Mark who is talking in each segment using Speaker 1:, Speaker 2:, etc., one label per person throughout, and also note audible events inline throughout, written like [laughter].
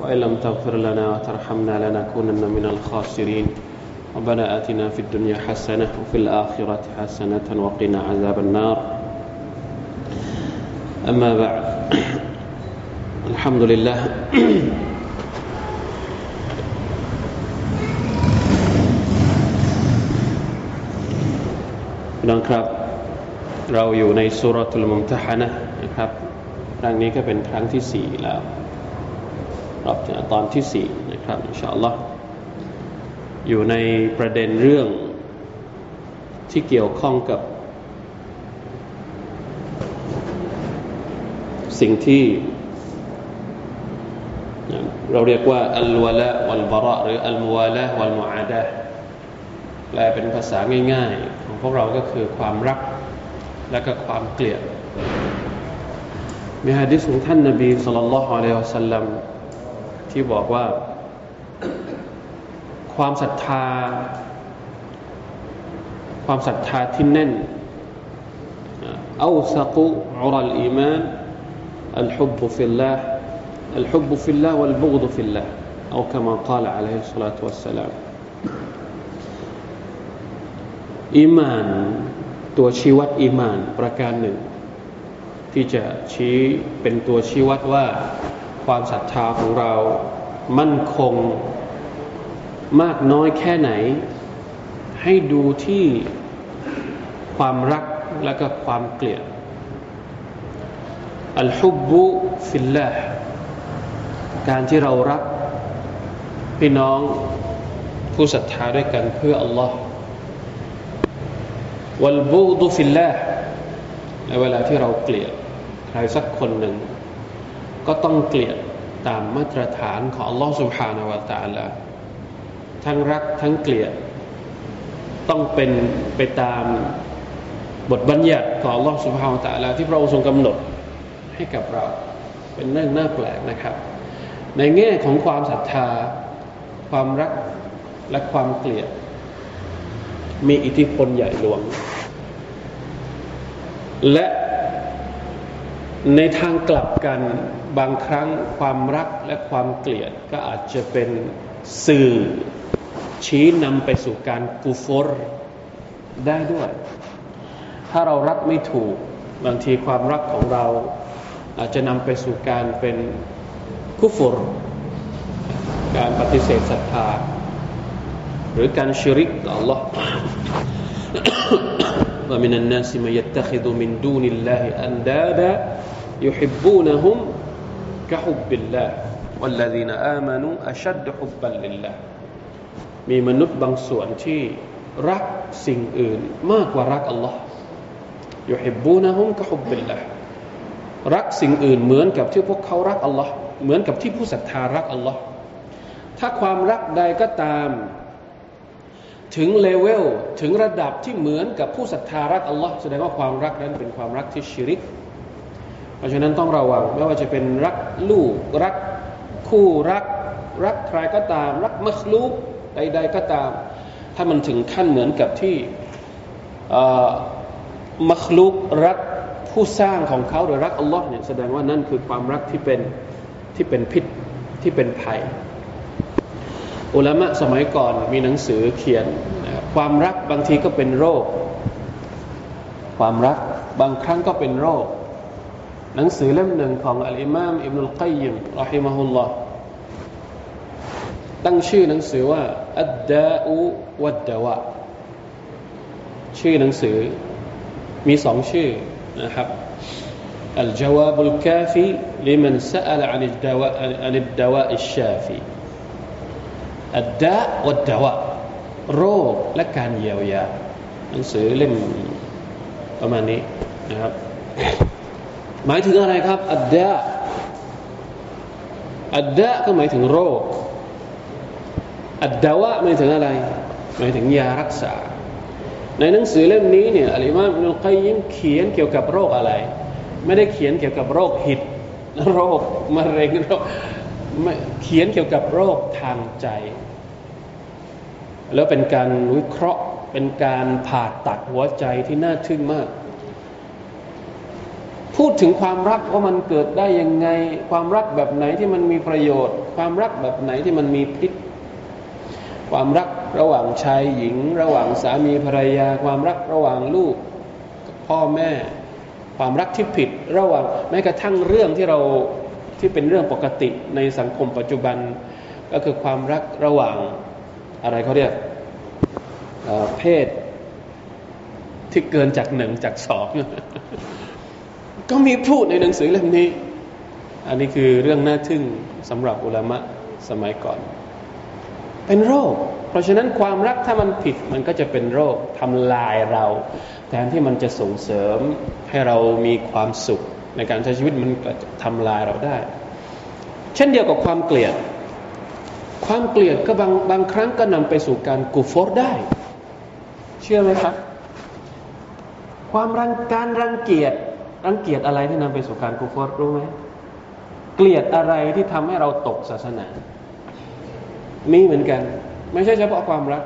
Speaker 1: وإن لم تغفر لنا وترحمنا لنكونن من الخاسرين ربنا آتنا في الدنيا حسنة وفي الآخرة حسنة وقنا عذاب النار أما بعد الحمد لله พี่น้องครับ เราอยู่ในสุรทุลมุมทหานะนะครับ ครั้งนี้ก็เป็นครั้งที่สี่แล้ว รอบตอนที่สี่นะครับอินชาอัลลอฮ์อยู่ในประเด็นเรื่องที่เกี่ยวข้องกับ สิ่งที่ เราเรียกว่าอัลวะละวัลบาระหรืออัลมุวาละวัลมุอาดะแปลเป็นภาษาง่ายๆ ของพวกเราก็คือความรักและก็ความเกลียดมีฮะดิษของท่านนบีصلى الله عليه وسلم ที่บอกว่า ความศรัทธา ความศรัทธาที่แน่นเอาสักุอุรัลอีมาน الحب في الله الحب في الله والبغض في الله أو كما قال عليه الصلاة والسلام อีมานตัวชี้วัดอีมานประการหนึ่ง ที่จะชี้เป็นตัวชี้วัดว่า ความศรัทธาของเรา มั่นคงมากน้อยแค่ไหน ให้ดูที่ความรักและก็ความเกลียดอัลฮุบบุฟิลลาห์การที่เรารักพี่น้องผู้ศรัทธาด้วยกันเพื่ออัลลอฮ์วัลบูดุฟิลลาห์ในเวลาที่เราเกลียดใครสักคนหนึ่ง ก็ต้องเกลียดตามมาตรฐานของอัลลอฮฺสุบฮานาวะตาละทั้งรักทั้งเกลียด ต้องเป็นไปตามบทบัญญัติของอัลลอฮฺสุบฮานาวะตาละที่พระองค์ทรงกำหนดให้กับเรา เป็นเรื่องน่าแปลกนะครับ ในแง่ของความศรัทธา ความรักและความเกลียด มีอิทธิพลใหญ่หลวง และ ในทางกลับกันบางครั้งความรักและความเกลียด ก็อาจจะเป็นสื่อชี้นำไปสู่การกูฟรได้ด้วย ถ้าเรารักไม่ถูก บางทีความรักของเรา อาจจะนำไปสู่การเป็นกุฟร การปฏิเสธศรัทธา หรือการชิริกต่อ Allah ومن الناس من يتخذ من دون الله أندادا يحبونهم كحب الله والذين آمنوا أشد حبا لله มีมนุษย์บางส่วนที่รักสิ่งอื่นมากกว่ารักอัลลอฮ์อยู่ฮิบบูนะฮุมกะฮุบบิลละรักสิ่งอื่นเหมือนกับที่พวกเขารักอัลลอฮ์เหมือนกับที่ผู้ศรัทธารักอัลลอฮ์ถ้าความรักใดก็ตาม ถึงเลเวลถึงระดับที่เหมือนกับผู้ศรัทธารักอัลลอฮ์แสดงว่าความรักนั้นเป็นความรักที่ชิริก เพราะฉะนั้นต้องระวังไม่ว่าจะเป็นรักลูกรักคู่รัก รักใครก็ตาม รักมัคลูกใด ๆ ก็ตาม ถ้ามันถึงขั้นเหมือนกับที่มัคลุกรักผู้สร้างของเขาหรือรักอัลลอฮ์เนี่ยแสดงว่านั่นคือความรักที่เป็นที่เป็นพิษที่เป็นภัย อุลามะสมัยก่อนมีหนังสือเขียนความรักบางทีก็เป็นโรค ความรักบางครั้งก็เป็นโรค หนังสือเล่มหนึ่งของอัลอิมามอิบนุลกัยยิมرحمه الله ตั้งชื่อหนังสือว่าอัดดาอูวัดดาวะชื่อหนังสือมีสองชื่อนะครับالجواب الكافي لمن سأل عن الدواء عن الدواء الشافي الداء والدواءโรคและการเยียวยา หนังสือเล่มประมาณนี้นะครับ หมายถึงอะไรครับ อัดดาอัดดะก็หมายถึงโรค อัดดาวะหมายถึงอะไร หมายถึงยารักษา ในหนังสือเล่มนี้เนี่ยอัลิมามอิบนุลกัยยิมเขียนเกี่ยวกับโรคอะไร ไม่ได้เขียนเกี่ยวกับโรคหิดโรคมะเร็งโรคเขียนเกี่ยวกับโรคทางใจ แล้วเป็นการวิเคราะห์เป็นการผ่าตัดหัวใจที่น่าทึ่งมาก พูดถึงความรักว่ามันเกิดได้ยังไง ความรักแบบไหนที่มันมีประโยชน์ ความรักแบบไหนที่มันมีพิษ ความรักระหว่างชายหญิง ระหว่างสามีภรรยา ความรักระหว่างลูกพ่อแม่ ความรักที่ผิดระหว่างแม้กระทั่งเรื่องที่เราที่เป็นเรื่องปกติในสังคมปัจจุบัน ก็คือความรักระหว่างอะไรเขาเรียกเพศที่เกินจากหนึ่งจากสอง ก็มีพูดในหนังสือเล่มนี้ อันนี้คือเรื่องน่าทึ่งสำหรับอุลามะสมัยก่อน เป็นโรค เพราะฉะนั้นความรักถ้ามันผิดมันก็จะเป็นโรคทำลายเรา แทนที่มันจะส่งเสริมให้เรามีความสุขในการใช้ชีวิตมันก็ทำลายเราได้ เช่นเดียวกับความเกลียด ความเกลียดก็บางบางครั้งก็นำไปสู่การกูฟอร์ได้ เชื่อไหมครับ ความรังการรังเกียจ รังเกียจอะไรที่นำไปสู่การกูฟอรรู้ไหมเกลียดอะไรที่ทำให้เราตกศาสนา มีเหมือนกัน ไม่ใช่เฉพาะความรัก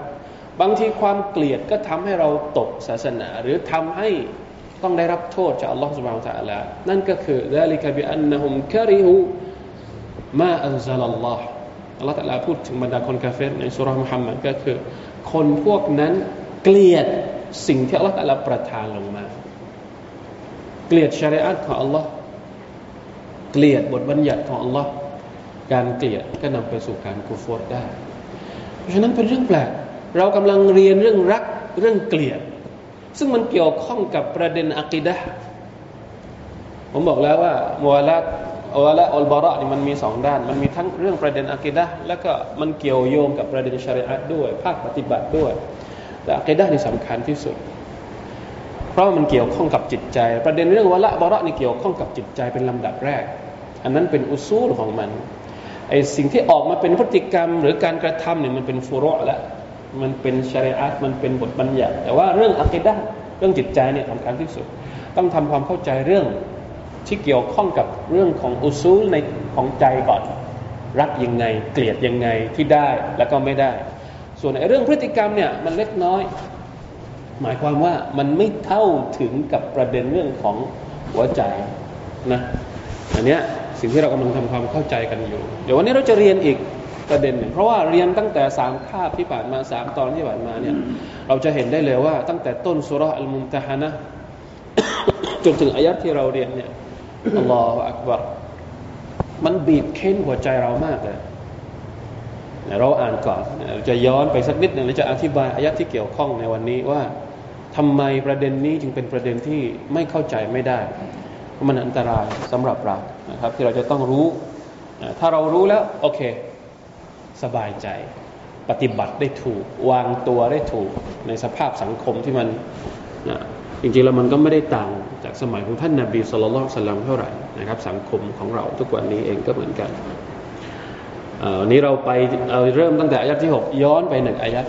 Speaker 1: บางทีความเกลียดก็ทำให้เราตกศาสนา หรือทำให้ต้องได้รับโทษจากอัลลอฮฺสุบไบร์ตะลานั่นก็คือดะลิกะบิอันนะฮุมคาริฮูมาอัลซาลลอฮฺอัลลอฮฺตะลาพูดถึงบรรดาคนกาเฟรในสุรามุฮัมมัดก็คือ คนพวกนั้นเกลียดสิ่งที่อัลลอฮฺตะลาประทานลงมา เกลียดชริอัตของอัลลอฮ์เกลียดบทบัญญัติของอัลลอฮ์การเกลียดก็นำไปสู่การกุฟรได้ เพราะฉะนั้นเป็นเรื่องแปลก เรากำลังเรียนเรื่องรักเรื่องเกลียด ซึ่งมันเกี่ยวข้องกับประเด็นอะกิดะผมบอกแล้วว่ามัวลัดอัลละอัลบาระนี่มันมีสองด้าน มันมีทั้งเรื่องประเด็นอะกิดะแล้วก็มันเกี่ยวโยงกับประเด็นชริอะด้วย ภาคปฏิบัติด้วย แต่อะกิดะนี่สำคัญที่สุด เพราะมันเกี่ยวข้องกับจิตใจ ประเด็นเรื่องวะละบาระนี่เกี่ยวข้องกับจิตใจเป็นลำดับแรก อันนั้นเป็นอุซูลของมันไอสิ่งที่ออกมาเป็นพฤติกรรม หรือการกระทำเนี่ยมันเป็นฟุรุละมันเป็นชริอะมันเป็นบทบัญญัติ แต่ว่าเรื่องอะกิดะเรื่องจิตใจเนี่ยสำคัญที่สุด ต้องทำความเข้าใจเรื่องที่เกี่ยวข้องกับเรื่องของอุซูลในของใจก่อน รักยังไง เกลียดยังไงที่ได้แล้วก็ไม่ได้ ส่วนในเรื่องพฤติกรรมเนี่ยมันเล็กน้อย หมายความว่ามันไม่เท่าถึงกับประเด็นเรื่องของหัวใจนะอันเนี้ยสิ่งที่เรากำลังทำความเข้าใจกันอยู่ เดี๋ยววันนี้เราจะเรียนอีกประเด็นหนึ่งเพราะว่าเรียนตั้งแต่สามคาบที่ผ่านมาสามตอนที่ผ่านมาเนี่ยเราจะเห็นได้เลยว่า ตั้งแต่ต้นสุรอัลมุมตะฮานะจนถึงอายัดที่เราเรียนเนี่ยอัลลอฮฺอักบารมันบีบเค้นหัวใจเรามากเลยเราอ่านก่อนจะย้อนไปสักนิดหนึ่งแล้วจะอธิบายอายัดที่เกี่ยวข้องในวันนี้ว่า ทำไมประเด็นนี้จึงเป็นประเด็นที่ไม่เข้าใจไม่ได้ มันอันตรายสำหรับเรานะครับ ที่เราจะต้องรู้ ถ้าเรารู้แล้ว โอเค สบายใจ ปฏิบัติได้ถูก วางตัวได้ถูก ในสภาพสังคมที่มันจริงๆแล้วมันก็ไม่ได้ต่างจากสมัยของท่านนาบีสุลต่านสลัมเท่าไหร่นะครับ สังคมของเราทุกวันนี้เองก็เหมือนกันวันนี้เราไปเาเริ่มตั้งแต่อายัดที่หกย้อนไปหนึ่งอายัด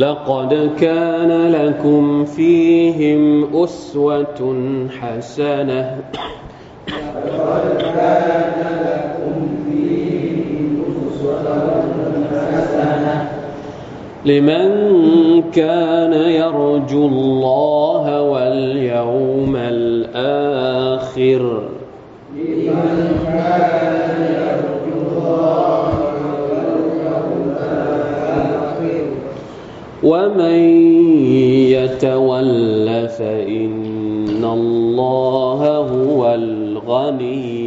Speaker 1: لقد كان لكم فيهم أسوة حسنة. لقد كان لكم فيهم أسوة حسنة لمن كان يرجو الله واليوم الآخر. ومن يتول فإن الله هو الغني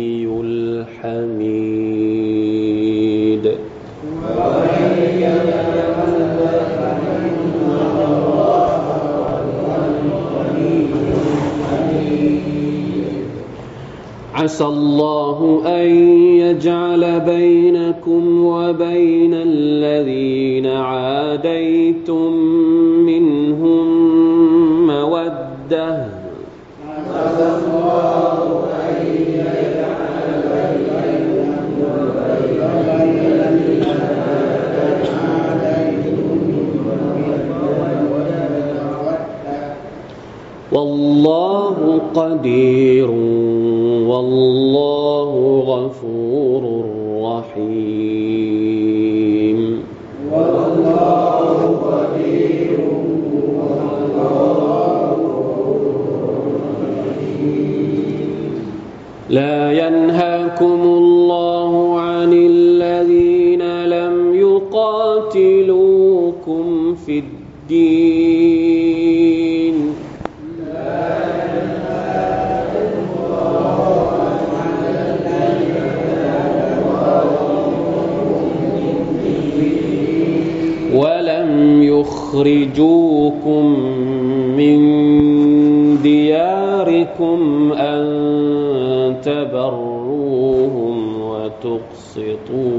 Speaker 1: عسى الله أن يجعل بينكم وبين الذين عاديتم منهم مودة. والله قدير والله غفور رحيم. لا ينهاكم الله عن الذين لم يقاتلوكم في الدين. يخرجوكم من دياركم أن تبروهم وتقسطوا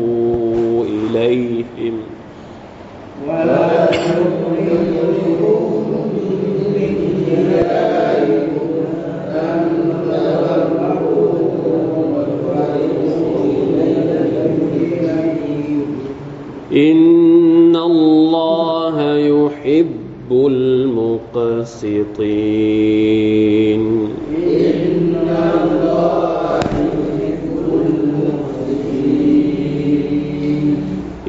Speaker 1: المقسطين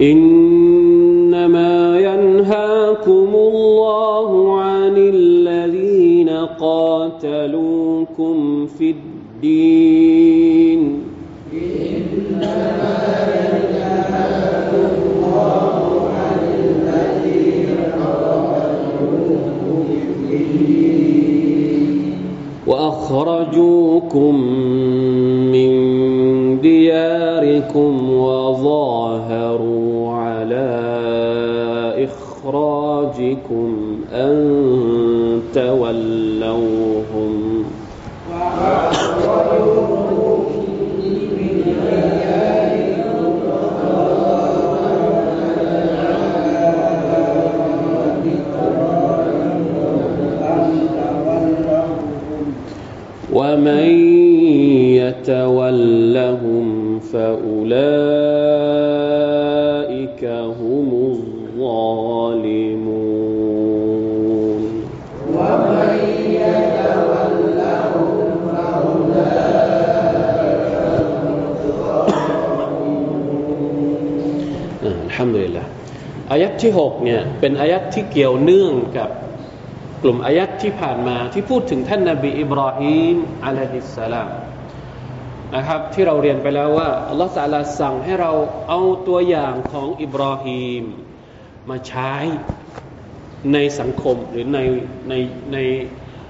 Speaker 1: إنما ينهاكم الله عن الذين قاتلوكم في الدين. ที่หกเนี่ยเป็นอายัดที่เกี่ยวเนื่องกับกลุ่มอายัดที่ผ่านมาที่พูดถึงท่านนาบีอิบราฮิมอะลัยฮิสสลามนะครับที่เราเรียนไปแล้วว่าอัลลอฮฺสัลาสั่งให้เราเอาตัวอย่างของอิบราฮิมมาใช้ในสังคมหรือในในใน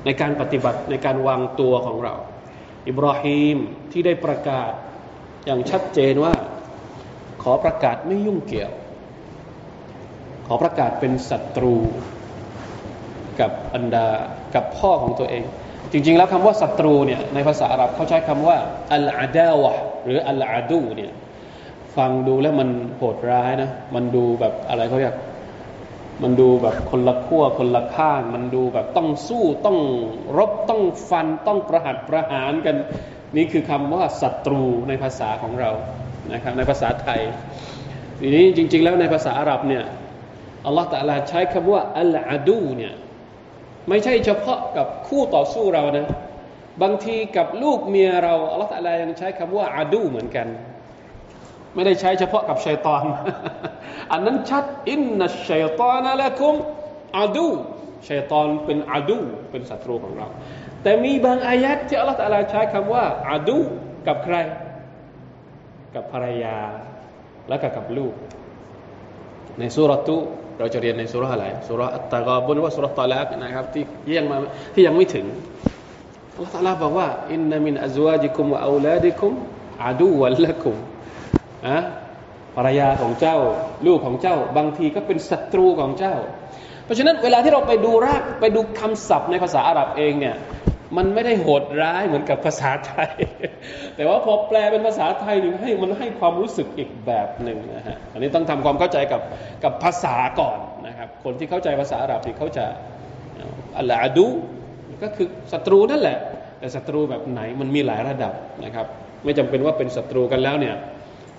Speaker 1: ในการปฏิบัติในการวางตัวของเรา อิบราฮิมที่ได้ประกาศอย่างชัดเจนว่า ขอประกาศไม่ยุ่งเกี่ยว ขอประกาศเป็นศัตรูกับบรรดากับพ่อของตัวเอง จริง ๆ แล้วคำว่าศัตรูเนี่ยในภาษาอาหรับเขาใช้คำว่าอัลอาดาวะหรืออัลอาดูเนี่ยฟังดูแล้วมันโหดร้ายนะมันดูแบบอะไรเขาเรียกมันดูแบบคนละขั้วคนละข้าง มันดูแบบต้องสู้ต้องรบต้องฟันต้องประหัตประหารกัน นี่คือคำว่าศัตรูในภาษาของเรานะครับในภาษาไทยทีนี้จริง ๆ แล้วในภาษาอาหรับเนี่ย อัลลอฮฺตะลาใช้คำว่าอัลอาดูเนี่ยไม่ใช่เฉพาะกับคู่ต่อสู้เรานะ บางทีกับลูกเมียเราอัลลอฮฺตะลายังใช้คำว่าอาดูเหมือนกัน ไม่ได้ใช้เฉพาะกับชัยตอน อันนั้นชัดอินนัชชัยตอนละคุมอาดูชัยตอนเป็นอาดูเป็นศัตรูของเรา แต่มีบางอายัดที่อัลลอฮฺตะลาใช้คำว่าอาดูกับใคร กับภรรยาและก็กับลูก ในสุรตุ เราจะเรียนในสุรอะไรสุรอัตตะกอบุนว่าสุรตะลักนะครับ ที่ยังมาที่ยังไม่ถึงอัลลอฮฺตลาบอกว่าอินนามินอัจวาจิคุมวะอูลาดิคุมอาดูวัลละคุมอะภรรยาของเจ้า ลูกของเจ้า บางทีก็เป็นศัตรูของเจ้า เพราะฉะนั้นเวลาที่เราไปดูรากไปดูคำศัพท์ในภาษาอาหรับเองเนี่ย มันไม่ได้โหดร้ายเหมือนกับภาษาไทย แต่ว่าพอแปลเป็นภาษาไทยนี่ให้มันให้ความรู้สึกอีกแบบหนึ่งนะฮะ อันนี้ต้องทำความเข้าใจกับกับภาษาก่อนนะครับ คนที่เข้าใจภาษาอาหรับที่เขาจะอัลลอดูก็คือศัตรูนั่นแหละ แต่ศัตรูแบบไหนมันมีหลายระดับนะครับ ไม่จำเป็นว่าเป็นศัตรูกันแล้วเนี่ย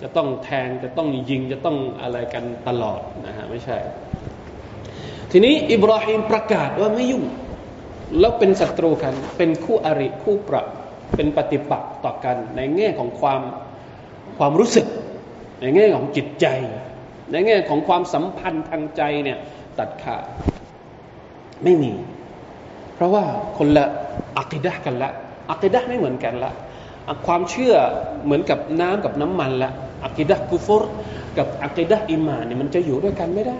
Speaker 1: จะต้องแทงจะต้องยิงจะต้องอะไรกันตลอดนะฮะไม่ใช่ ทีนี้อิบราฮิมประกาศว่าไม่ยุ่ง แล้วเป็นศัตรูกัน เป็นคู่อริคู่ปรับ เป็นปฏิปักษ์ต่อกัน ในแง่ของความความรู้สึก ในแง่ของจิตใจ ในแง่ของความสัมพันธ์ทางใจเนี่ยตัดขาดไม่มี เพราะว่าคนละอักิดะกันละอักิดะไม่เหมือนกันละความเชื่อเหมือนกับน้ำกับน้ำมันละอักิดะกุฟรกับอักิดะอิมานเนี่ยมันจะอยู่ด้วยกันไม่ได้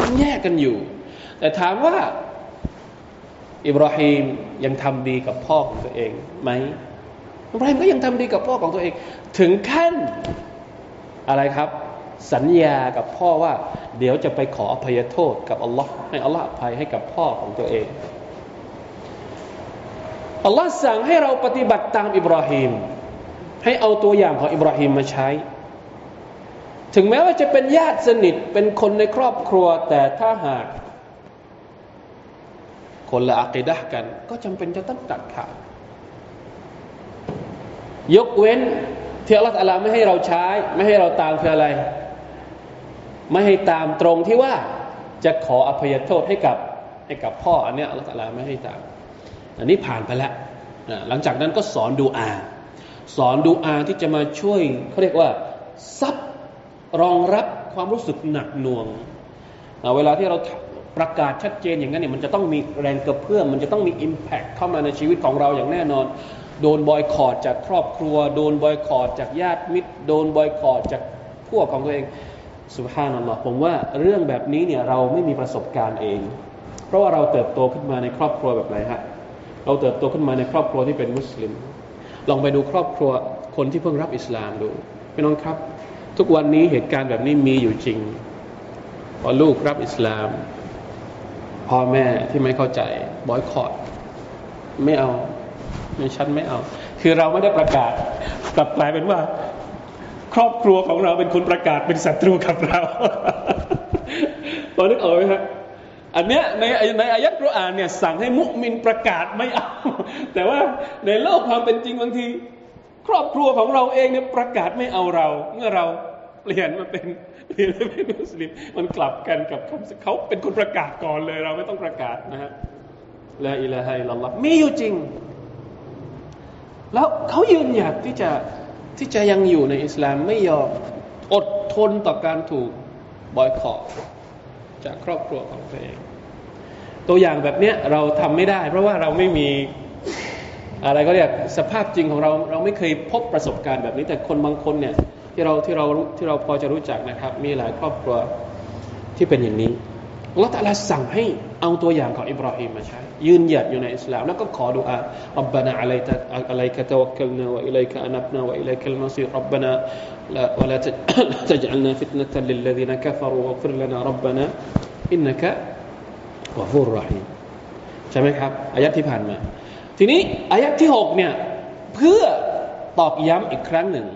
Speaker 1: มันแยกกันอยู่ แต่ถามว่า อิบราฮิมยังทำดีกับพ่อของตัวเองไหมอิบราฮิมก็ยังทำดีกับพ่อของตัวเอง ถึงขั้นอะไรครับ สัญญากับพ่อว่า เดี๋ยวจะไปขออภัยโทษกับอัลลอฮ์ให้อัลลอฮ์อภัยให้กับพ่อของตัวเองอัลลอฮ์สั่งให้เราปฏิบัติตามอิบราฮิมให้เอาตัวอย่างของอิบราฮิมมาใช้ ถึงแม้ว่าจะเป็นญาติสนิทเป็นคนในครอบครัวแต่ถ้าหาก คนละอักิดะกัน ก็จำเป็นจะต้องตัดขาด ยกเว้นที่อัลลอฮฺไม่ให้เราใช้ ไม่ให้เราตามคืออะไร ไม่ให้ตามตรงที่ว่าจะขออภัยโทษให้กับให้กับพ่ออันเนี้ยอัลลอฮฺไม่ให้ตาม อันนี้ผ่านไปแล้วหลังจากนั้นก็สอนดูอา สอนดูอาที่จะมาช่วยเขาเรียกว่าซับรองรับความรู้สึกหนักหน่วง เวลาที่เรา ประกาศชัดเจนอย่างนั้นเนี่ยมันจะต้องมีแรงกระเพื่อมมันจะต้องมี Impact เข้ามาในชีวิตของเราอย่างแน่นอน โดนบอยคอรดจากครอบครัว โดนบอยคอรดจากญาติมิตร โดนบอยคอรดจากพวกของตัวเองสุภาพนัลลอฮ์ผมว่าเรื่องแบบนี้เนี่ยเราไม่มีประสบการณ์เอง เพราะว่าเราเติบโตขึ้นมาในครอบครัวแบบไหนฮะเราเติบโตขึ้นมาในครอบครัวที่เป็นมุสลิม ลองไปดูครอบครัวคนที่เพิ่งรับอิสลามดูพี่น้องครับ ทุกวันนี้เหตุการณ์แบบนี้มีอยู่จริงพอลูกรับอิสลาม พ่อแม่ที่ไม่เข้าใจบอยคอรดไม่เอาไม่ฉันไม่เอา คือเราไม่ได้ประกาศกลับกลายเป็นว่า ครอบครัวของเราเป็นคนประกาศเป็นศัตรูกับเราตอนนึกออกไหมครับอันเนี้ยในในอายัดกุรอานเนี่ยสั่งให้มุมินประกาศไม่เอา แต่ว่าในโลกความเป็นจริงบางที ครอบครัวของเราเองเนี่ยประกาศไม่เอาเรา เมื่อเราเปลี่ยนมาเป็น เปลี่ยนมาเป็นมุสลิมมันกลับกันกับเขาเป็นคนประกาศก่อนเลย เราไม่ต้องประกาศนะฮะละอิละฮัยลลอฮมีอยู่จริง แล้วเขายืนหยัดที่จะที่จะยังอยู่ในอิสลามไม่ยอมอดทนต่อการถูกบอยคอรจากครอบครัวของตัวเอง ตัวอย่างแบบเนี้ยเราทำไม่ได้ เพราะว่าเราไม่มีอะไรก็เรียกสภาพจริงของเรา เราไม่เคยพบประสบการณ์แบบนี้ แต่คนบางคนเนี่ย ที่เราที่เราที่เราพอจะรู้จักนะครับ มีหลายครอบครัวที่เป็นอย่างนี้ลลอฮฺตะลาสั่งให้เอาตัวอย่างของอิบราฮิมมาใช้ยืนหยัดอยู่ในอิสลามแล้วก็ขอดุอาอับบานาอะลัยตะอะลัยกะตะวักลนาวะอิลัยกะอนับนาวะอิลัยกะลมาซีรับบานาละวะลาตะจัลนาฟิตนะตัลลิลลซีนะกะฟรูวะฟิรลนารับบานาอินนะกะวะฟูรรหีมใช่ไหมครับอายะที่ผ่านมา ทีนี้อายะที่หกเนี่ยเพื่อตอกย้ำอีกครั้งหนึ่ง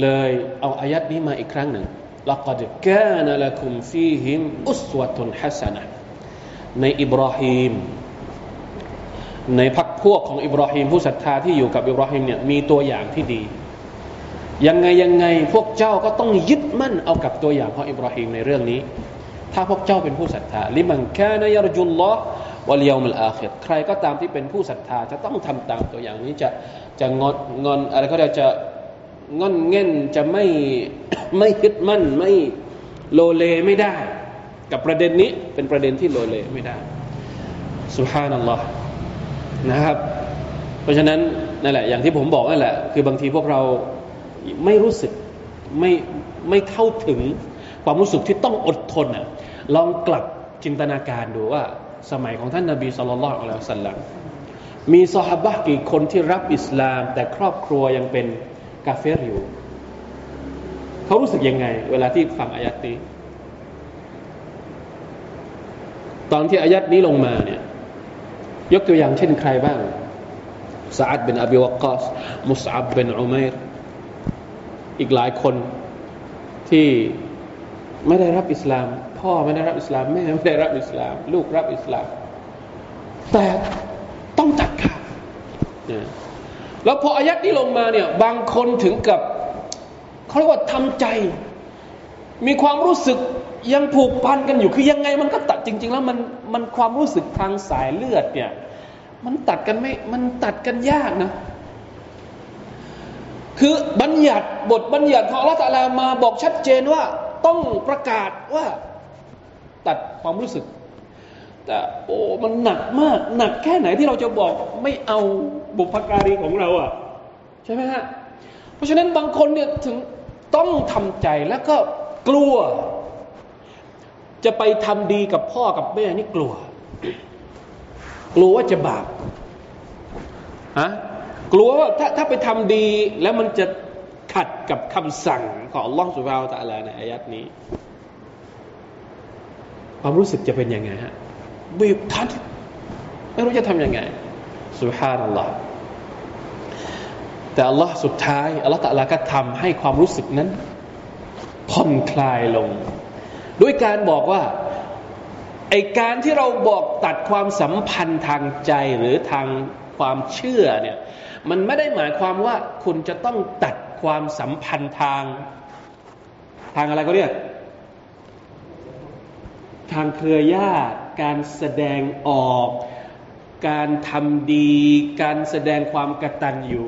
Speaker 1: เลยเอาอายัดนี้มาอีกครั้งหนึ่งลักดกานละคุมฟีหิมอุสวตุนฮัสนะในอิบราฮิมในพักพวกของอิบราฮิมผู้ศรัทธาที่อยู่กับอิบราฮิมเนี่ยมีตัวอย่างที่ดี ยังไงยังไงพวกเจ้าก็ต้องยึดมั่นเอากับตัวอย่างของอิบราฮิมในเรื่องนี้ ถ้าพวกเจ้าเป็นผู้ศรัทธาลิมังแค่นยรจุลลอฮ์วัลยามัลอาคิดใครก็ตามที่เป็นผู้ศรัทธาจะต้องทำตามตัวอย่างนี้จะจะงอนงอนอะไรก็ได้จะ งอนเง่นจะไม่ไม่คิดมั่นไม่โลเลไม่ได้ กับประเด็นนี้เป็นประเด็นที่โลเลไม่ได้สุฮานัลลอฮ์นะครับ เพราะฉะนั้นนั่นแหละอย่างที่ผมบอกนั่นแหละคือบางทีพวกเราไม่รู้สึกไม่ไม่เข้าถึงความรู้สึกที่ต้องอดทนอะลองกลับจินตนาการดูว่าสมัยของท่านนาบีสุลต่านละอัลลอฮฺสัลลัมมีซอฮาบะกี่คนที่รับอิสลาม แต่ครอบครัวยังเป็น กาเฟรอยู่ เขารู้สึกยังไง เวลาที่ฟังอายัดนี้ตอนที่อายัดนี้ลงมาเนี่ยยกตัวอย่างเช่นใครบ้างซาอัดเป็นอบิวกกอสมุสอับเป็นอุมัยรอีกหลายคนที่ไม่ได้รับอิสลาม พ่อไม่ได้รับอิสลามแม่ไม่ได้รับอิสลาม ลูกรับอิสลาม แต่ต้องจัดขาด แล้วพออายัดนี้ลงมาเนี่ยบางคนถึงกับเขาเรียกว่าทำใจ มีความรู้สึกยังผูกพันกันอยู่คือยังไงมันก็ตัดจริง ๆ แล้วมันมันความรู้สึกทางสายเลือดเนี่ยมันตัดกันไม่มันตัดกันยากนะ คือบัญญัติบทบัญญัติของอัลลอฮฺมาบอกชัดเจนว่าต้องประกาศว่าตัดความรู้สึก แต่โอ้มันหนักมาก หนักแค่ไหนที่เราจะบอกไม่เอาบุพการีของเราอะใช่ไหมฮะเพราะฉะนั้นบางคนเนี่ยถึงต้องทำใจแล้วก็กลัว จะไปทำดีกับพ่อกับแม่นี่กลัว กลัวว่าจะบาปฮะกลัวว่าถ้าถ้าไปทำดีแล้วมันจะขัดกับคำสั่งของลลอฮฺสุบฮาวตะลาในอายัดนี้ ความรู้สึกจะเป็นยังไงฮะ บีบคั้นไม่รู้จะทำยังไงสุฮานัลลอฮ์แต่อัลลอฮ์สุดท้ายอัลลอฮ์ตะลาก็ทำให้ความรู้สึกนั้นผ่อนคลายลง ด้วยการบอกว่าไอการที่เราบอกตัดความสัมพันธ์ทางใจหรือทางความเชื่อเนี่ยมันไม่ได้หมายความว่าคุณจะต้องตัดความสัมพันธ์ทาง ทางอะไรก็เรียก ทางเครือญาติ การแสดงออก การทำดี การแสดงความกตัญญู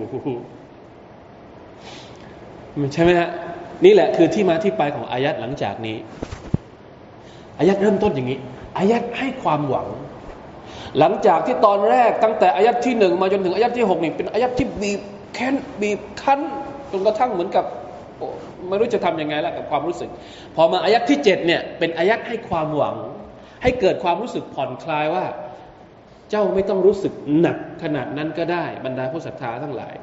Speaker 1: ใช่ไหมฮะนี่แหละคือที่มาที่ไปของอายัดหลังจากนี้อายัดเริ่มต้นอย่างนี้อายัดให้ความหวัง หลังจากที่ตอนแรกตั้งแต่อายัดที่หนึ่งมาจนถึงอายัดที่หกนี่เป็นอายัดที่บีบแค้นบีบคั้นจนกระทั่งเหมือนกับไม่รู้จะทํำยังไงล้วกับความรู้สึก พอมาอายัดที่เจ็ดเนี่ยเป็นอายัดให้ความหวัง ให้เกิดความรู้สึกผ่อนคลายว่า เจ้าไม่ต้องรู้สึกหนักขนาดนั้นก็ได้บรรดาผู้ศรัทธาทั้งหลาย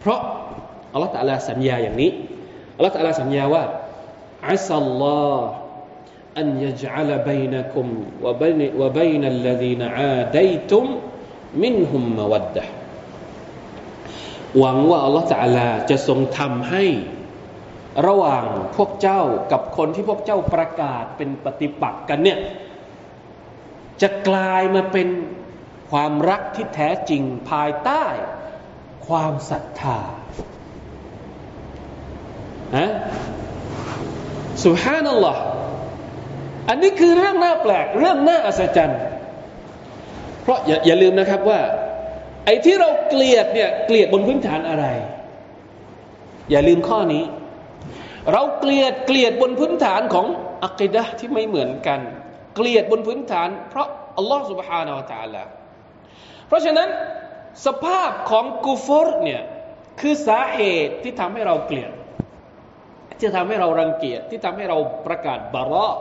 Speaker 1: เพราะอัลลอฮฺตะลาสัญญาอย่างนี้อัลลอฮฺตะลาสัญญาว่าอัสลลอฮ์อันยจัลบัยนักุมวะบัยนวะบัยนัลลดีนอาดัยตุมมินหุมมวัดวังว่าอัลลอฮฺตะลาจะทรงทำให้ระหว่างพวกเจ้ากับคนที่พวกเจ้าประกาศเป็นปฏิปักษ์กันเนี่ย จะกลายมาเป็นความรักที่แท้จริงภายใต้ ความศรัทธาฮะสุฮานัลลอฮ์อันนี้คือเรื่องน่าแปลก เรื่องน่าอัศจรรย์ เพราะอย่าอย่าลืมนะครับว่า ไอ้ที่เราเกลียดเนี่ยเกลียดบนพื้นฐานอะไร อย่าลืมข้อนี้ เราเกลียดเกลียดบนพื้นฐานของอัคดะที่ไม่เหมือนกัน เกลียดบนพื้นฐาน เพราะอัลลอฮฺ سبحانه และ تعالى เพราะฉะนั้นสภาพของกูฟอร์เนี่ยคือสาเหตุที่ทำให้เราเกลียดที่ทำให้เรารังเกียจที่ทำให้เราประกาศบาระ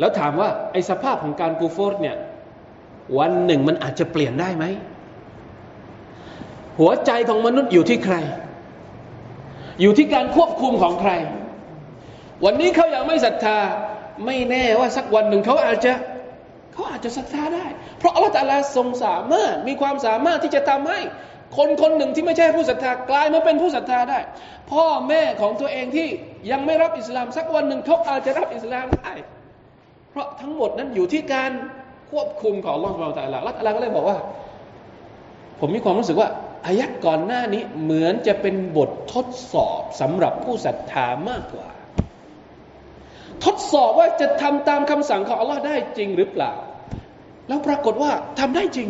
Speaker 1: แล้วถามว่าไอสภาพของการกูฟอร์เนี่ยวันหนึ่งมันอาจจะเปลี่ยนได้ไหม หัวใจของมนุษย์อยู่ที่ใคร อยู่ที่การควบคุมของใคร วันนี้เขายังไม่ศรัทธา ไม่แน่ว่าสักวันหนึ่งเขาอาจจะเขาอาจจะศรัทธาได้ เพราะอัลลอฮฺตาลาทรงสามารถมีความสามารถที่จะทำให้ คนคนหนึ่งที่ไม่ใช่ผู้ศรัทธากลายมาเป็นผู้ศรัทธาได้ พ่อแม่ของตัวเองที่ยังไม่รับอิสลามสักวันหนึ่งเขาอาจจะรับอิสลามได้เพราะทั้งหมดนั้นอยู่ที่การควบคุมของอัลลอฮฺสุบไบร์ตะลาลัลลอฮฺก็เลยบอกว่า ผมมีความรู้สึกว่าอายัดก่อนหน้านี้เหมือนจะเป็นบททดสอบสำหรับผู้ศรัทธามากกว่า ทดสอบว่าจะทำตามคำสั่งของอัลลอฮ์ได้จริงหรือเปล่า แล้วปรากฏว่าทำได้จริง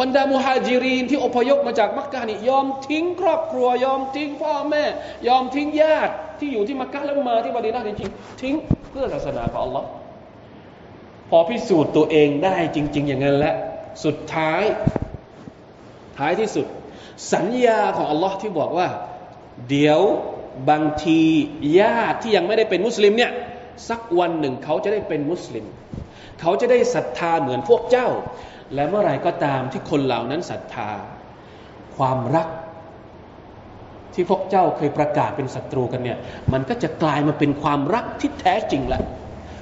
Speaker 1: บรรดามุฮัจิรีนที่อพยพมาจากมักกะนี่ยอมทิ้งครอบครัวยอมทิ้งพ่อแม่ ยอมทิ้งญาติที่อยู่ที่มักกะแล้วมาที่บาดีนาจริงๆทิ้งเพื่อศาสนาของอัลลอฮ์พอพิสูจน์ตัวเองได้จริง ๆ อย่างนั้นแหล้วสุดท้ายท้ายที่สุด สัญญาของอัลลอฮ์ที่บอกว่า เดี๋ยวบางทีญาติที่ยังไม่ได้เป็นมุสลิมเนี่ย สักวันหนึ่งเขาจะได้เป็นมุสลิม เขาจะได้ศรัทธาเหมือนพวกเจ้า และเมื่อไรก็ตามที่คนเหล่านั้นศรัทธา ความรักที่พวกเจ้าเคยประกาศเป็นศัตรูกันเนี่ย มันก็จะกลายมาเป็นความรักที่แท้จริงล้ว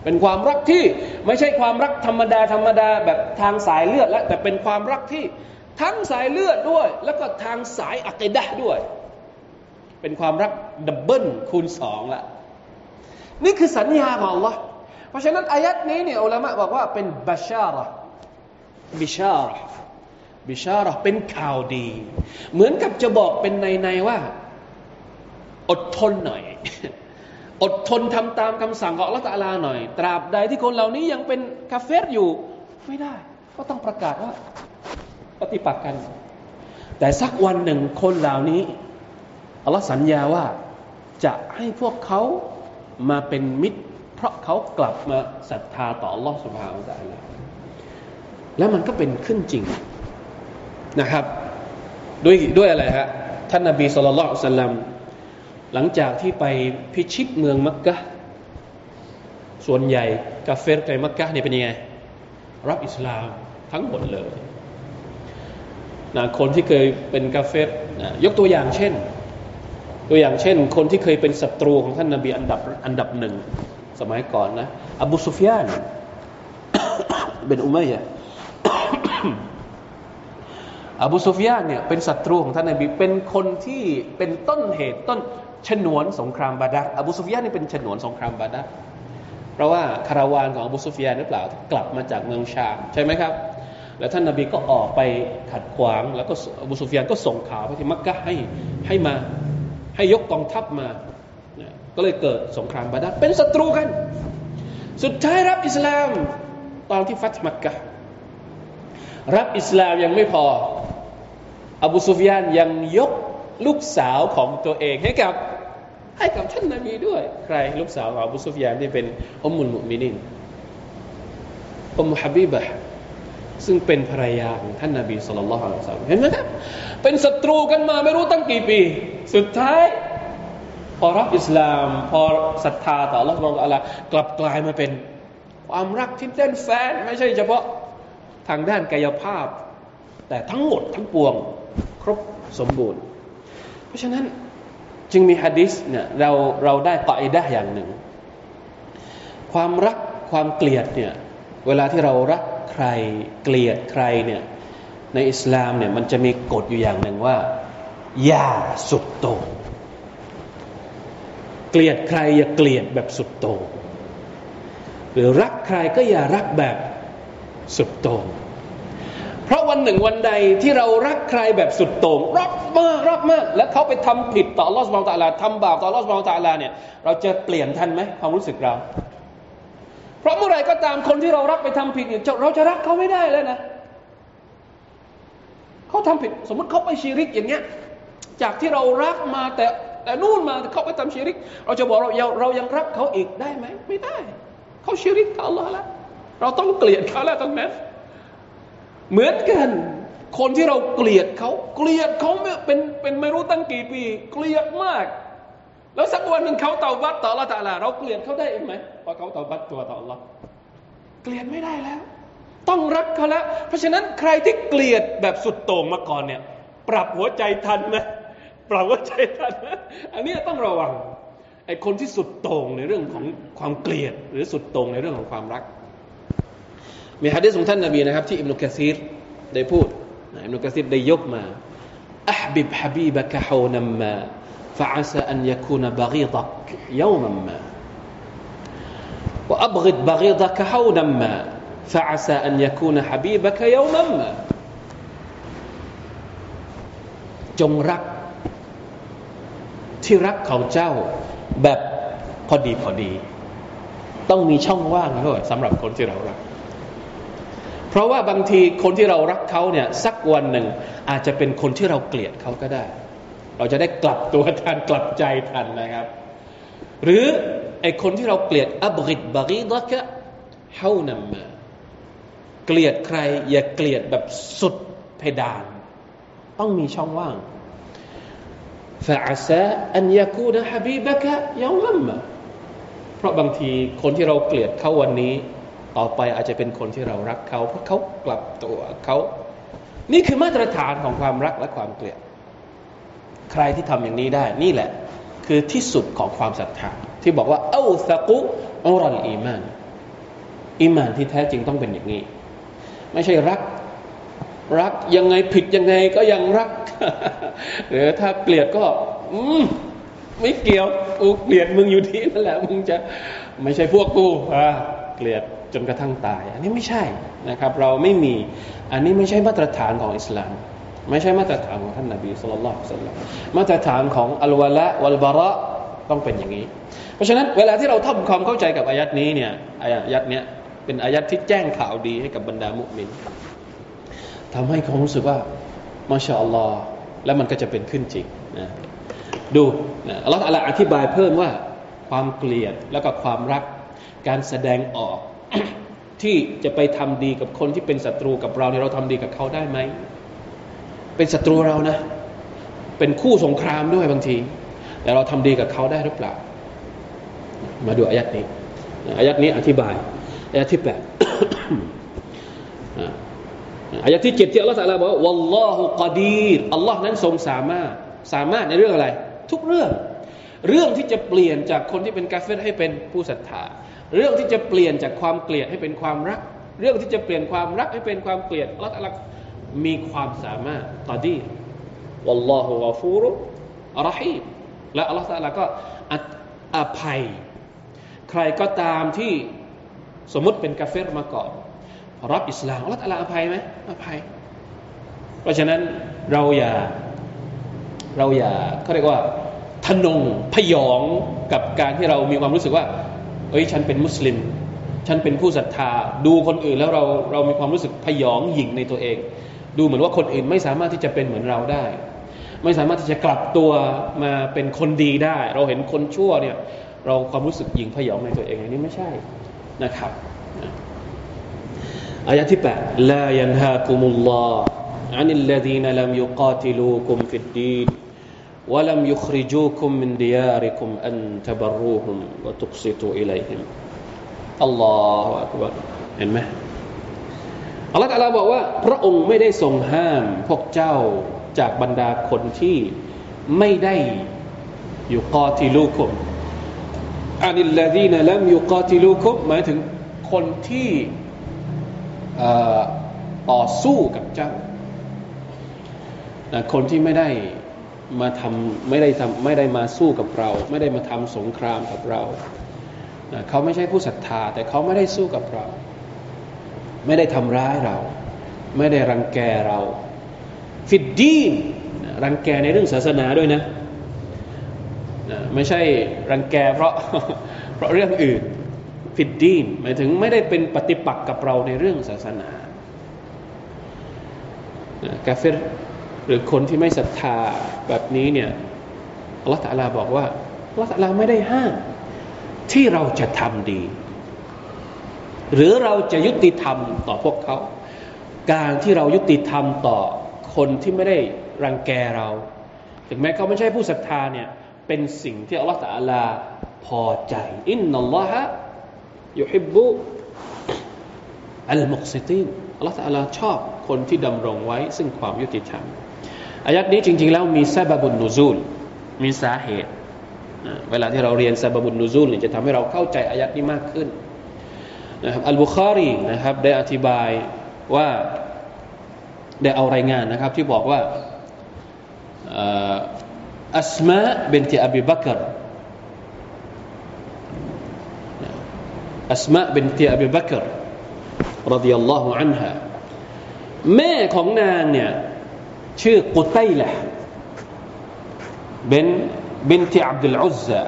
Speaker 1: เป็นความรักที่ไม่ใช่ความรักธรรมดาธรรมดาแบบทางสายเลือดแล้วแต่เป็นความรักที่ทั้งสายเลือดด้วย แล้วก็ทางสายอักดะด้วย เป็นความรักดับเบิลคูณสองละ นี่คือสัญญาของ Allah เพราะฉะนั้นอายัดนี้เนี่ยอัลลอฮ์บอกว่าเป็นบาชาระบิชาระบิชาระเป็นข่าวดี เหมือนกับจะบอกเป็นในในว่า อดทนหน่อย อดทนทำตามคำสั่งของอัลลอฮฺตาลาหน่อย ตราบใดที่คนเหล่านี้ยังเป็นกาเฟรอยู่ไม่ได้ ก็ต้องประกาศว่า ปฏิปักษ์กัน แต่สักวันหนึ่งคนเหล่านี้อัลลอฮฺสัญญาว่าจะให้พวกเขา มาเป็นมิตร เพราะเขากลับมาศรัทธาต่ออัลลอฮฺสุบฮานาอัลลอฮฺแล้วมันก็เป็นขึ้นจริงนะครับ ด้วยด้วยอะไรฮะท่านนบีสุลต่านสัลลัมหลังจากที่ไปพิชิตเมืองมักกะส่วนใหญ่กาเฟรในมักกะเนี่ยเป็นยังไง รับอิสลามทั้งหมดเลยนะคนที่เคยเป็นกาเฟรนะยกตัวอย่างเช่น ตัวอย่างเช่น คนที่เคยเป็นศัตรูของท่านนาบีอันดับอันดับหนึ่งสมัยก่อนนะอบูซุฟยานเป็นอุมัยะอบูซุฟยานเนี่ยเป็นศัตรูของท่านนบีเป็นคนที่เป็นต้นเหตุต้นฉนวนสงครามบาดาอบูซุฟยานนี่เป็นฉนวนสงครามบาดาเพราะว่าคาราวานของอบูซุฟยานหรือเปล่ากลับมาจากเมืองชามใช่ไหมครับ แล้วท่านนบีก็ออกไปขัดขวาง แล้วก็อบูซุฟยานก็ส่งข่าวไปที่มักกะให้ให้มา ให้ยกกองทัพมาก็เลยเกิดสงครามบาดาเป็นศัตรูกัน สุดท้ายรับอิสลาม ตอนที่ฟัตมักกะรับอิสลามยังไม่พอ อบูซุฟยานยังยกลูกสาวของตัวเองให้กับให้กับท่านนาบีด้วย ใครลูกสาวของอบูซุฟยานที่เป็นอุมมุลมุมินินอุมฮับีบะซึ่งเป็นภรรยาของท่านนาบีสุลต่านละฮ์อัลลอฮ์เห็นไหมครับเป็นศัตรูกันมาไม่รู้ตั้งกี่ปี สุดท้าย พอรับอิสลาม พอศรัทธาต่อ Allah สุบฮานละกลับกลายมาเป็นความรักที่เต้นแฟนไม่ใช่เฉพาะทางด้านกายภาพ แต่ทั้งหมดทั้งปวงครบสมบูรณ์ เพราะฉะนั้นจึงมีฮะดิษเนี่ยเราเราได้กออิดะอย่างหนึ่ง ความรักความเกลียดเนี่ยเวลาที่เรารักใครเกลียดใครเนี่ยในอิสลามเนี่ยมันจะมีกฎอยู่อย่างหนึ่งว่า อย่าสุดโต่งเกลียดใครอย่าเกลียดแบบสุดโต่งหรือรักใครก็อย่ารักแบบสุดโต่งเพราะวันหนึ่งวันใดที่เรารักใครแบบสุดโต่งรักมากรักมาก แล้วเขาไปทำผิดต่อลอสบองตาลาทำบาปต่อลอสบองตาลาเนี่ยเราจะเปลี่ยนทันไหมความรู้สึกเรา เพราะเมื่อไรก็ตามคนที่เรารักไปทำผิดเนี่ยเราจะรักเขาไม่ได้แล้วนะเขาทำผิดสมมติเขาไปชีริกอย่างเงี้ย จากที่เรารักมาแต่แต่นู่นมาเขาไปทำชีริก เราจะบอกเราเรายังรักเขาอีกได้ไหมไม่ได้ เขาชีริกกับอัลลอฮ์แล้วเราต้องเกลียดเขาแล้วตรงนั้นเหมือนกัน คนที่เราเกลียดเขาเกลียดเขาเป็นเป็นไม่รู้ตั้งกี่ปี เกลียดมาก แล้วสักวันหนึ่งเขาเตาบัตต่อละตาลาเราเกลียดเขาได้ไหมพอเขาเตาบัตตัวต่อละเกลียดไม่ได้แล้ว ต้องรักเขาแล้ว เพราะฉะนั้นใครที่เกลียดแบบสุดโต่งมาก่อนเนี่ย ปรับหัวใจทันไหม ปรับหัวใจทันไหมอันนี้ต้องระวังไอ้คนที่สุดโต่งในเรื่องของความเกลียด หรือสุดโต่งในเรื่องของความรักมีฮะดีษของท่านนบีนะครับที่อิบนุกะซีรได้พูดอิบนุกะซีรได้ยกมา أحبب حبيبك حونا ما فعسى أن يكون بغيضك يوما ما وأبغض بغيضك حونا ما فعسى أن يكون حبيبك يوما ما จงรัก ที่รักของเจ้าแบบพอดีพอดี ต้องมีช่องว่างด้วยสำหรับคนที่เรารัก เพราะว่าบางทีคนที่เรารักเขาเนี่ยสักวันหนึ่งอาจจะเป็นคนที่เราเกลียดเขาก็ได้ เราจะได้กลับตัวทันกลับใจทันนะครับ หรือไอคนที่เราเกลียดอับริดบารีดะกะเฮานัมมาเกลียดใครอย่าเกลียดแบบสุดเพดาน ต้องมีช่องว่าง ฟาอาซาอันยาคูนะฮับีบกะยามัมมเพราะบางทีคนที่เราเกลียดเขาวันนี้ ต่อไปอาจจะเป็นคนที่เรารักเขา เพราะเขากลับตัวเขานี่คือมาตรฐานของความรักและความเกลียด ใครที่ทำอย่างนี้ได้ นี่แหละ คือที่สุดของความศรัทธาที่บอกว่า เอาสกุอุรัลอีมานอีมานที่แท้จริงต้องเป็นอย่างนี้ ไม่ใช่รัก รักยังไงผิดยังไงก็ยังรัก หรือถ้าเกลียดก็ อืมไม่เกี่ยวกูเกลียดมึงอยู่ที่นั่นแหละมึงจะไม่ใช่พวกกูอ่าเกลียดจนกระทั่งตาย อันนี้ไม่ใช่นะครับ เราไม่มีอันนี้ไม่ใช่มาตรฐานของอิสลาม ไม่ใช่มาตรฐานของท่านนบีสุลต่านสัลลัมมาตรฐานของอัลวะละวัลบาระต้องเป็นอย่างนี้ เพราะฉะนั้นเวลาที่เราทำความเข้าใจกับอายัดนี้เนี่ยอายัดเนี้ยเป็นอายัดที่แจ้งข่าวดีให้กับบรรดามุมิน ทำให้เขารู้สึกว่ามาชาอัลลอฮ์แล้วมันก็จะเป็นขึ้นจริงนะดูนะอัลลอฮฺอธิบายเพิ่มว่าความเกลียดแล้วก็ความรักการแสดงออก ที่จะไปทำดีกับคนที่เป็นศัตรูกับเราเนี่ยเราทำดีกับเขาได้ไหมเป็นศัตรูเรานะ เป็นคู่สงครามด้วยบางทีแต่เราทำดีกับเขาได้หรือเปล่า มาดูอายัดนี้อายัดนี้อธิบายอายัดที่แปด อายะที่เจ็ดที่อัลลอฮฺตรัสบอกว่าวัลลอฮุกอดีรอัลลอฮ์นั้นทรงสามารถสามารถในเรื่องอะไร ทุกเรื่อง เรื่องที่จะเปลี่ยนจากคนที่เป็นกาเฟรให้เป็นผู้ศรัทธา เรื่องที่จะเปลี่ยนจากความเกลียดให้เป็นความรัก เรื่องที่จะเปลี่ยนความรักให้เป็นความเกลียดอัลลอฮฺมีความสามารถกอดีรวัลลอฮุกฟูรุรหีมและอัลลอฮฺตรัสก็อภัย ใครก็ตามที่สมมติเป็นกาเฟรมาก่อน รับอิสลามอัลลอฮฺอภัยไหมอภัย เพราะฉะนั้นเราอย่าเราอย่าเขาเรียกว่าทนงพยองกับการที่เรามีความรู้สึกว่า เอ้ยฉันเป็นมุสลิม ฉันเป็นผู้ศรัทธา ดูคนอื่นแล้วเราเรามีความรู้สึกพยองหยิ่งในตัวเอง ดูเหมือนว่าคนอื่นไม่สามารถที่จะเป็นเหมือนเราได้ ไม่สามารถที่จะกลับตัวมาเป็นคนดีได้ เราเห็นคนชั่วเนี่ยเราความรู้สึกหยิ่งพยองในตัวเองอันนี้ไม่ใช่นะครับ อายะที่แปดลายันฮาคุมุลลอฮ์ عن الذين لم يقاتلوكم في الدين ولم يخرجوكم من دياركم أن تبروهم وتقسطوا إليهم الله أكبر เห็นไหมอัลลอฮฺตะลาบอกว่าพระองค์ไม่ได้ทรงห้ามพวกเจ้าจากบรรดาคนที่ไม่ได้อยู่กอติลูคุมอานิลลาดีนลัมยุกอติลูคุมหมายถึงคนที่ ต่อสู้กับเจ้า คนที่ไม่ได้มาทำไม่ได้ทำไม่ได้มาสู้กับเรา ไม่ได้มาทำสงครามกับเรา เขาไม่ใช่ผู้ศรัทธา แต่เขาไม่ได้สู้กับเรา ไม่ได้ทำร้ายเรา ไม่ได้รังแกเรา ฟิดดีนรังแกในเรื่องศาสนาด้วยนะ ไม่ใช่รังแกเพราะเพราะเรื่องอื่น ฟิดดีนหมายถึงไม่ได้เป็นปฏิปักษ์กับเราในเรื่องศาสนากาเฟรหรือคนที่ไม่ศรัทธาแบบนี้เนี่ยอัลลอฮฺตะลาบอกว่าอัลลอฮฺตะลาไม่ได้ห้ามที่เราจะทำดี หรือเราจะยุติธรรมต่อพวกเขา การที่เรายุติธรรมต่อคนที่ไม่ได้รังแกเรา ถึงแม้เขาไม่ใช่ผู้ศรัทธาเนี่ยเป็นสิ่งที่อัลลอฮฺตะลาพอใจอินนัลลอฮะ ยุฮิบุอัลมุกซิตีนอัลลอฮฺตาลาชอบคนที่ดำรงไว้ ซึ่งความยุติธรรมอายัดนี้จริง ๆ แล้วมีซาบบุนนูซูล มีสาเหตุ เวลาที่เราเรียนซาบบุนนูซูลจะทำให้เราเข้าใจอายัดนี้มากขึ้นนะครับอัลบุคารีนะครับได้อธิบายว่าได้เอารายงานนะครับที่บอกว่าอัสมาเบนติอบีบักร อัสมาบินติอบีบักรรดิยัลลอฮุอันฮะแม่ของนางเนี่ยชื่อกุตัยละเป็นบินติอับดุลอุซซา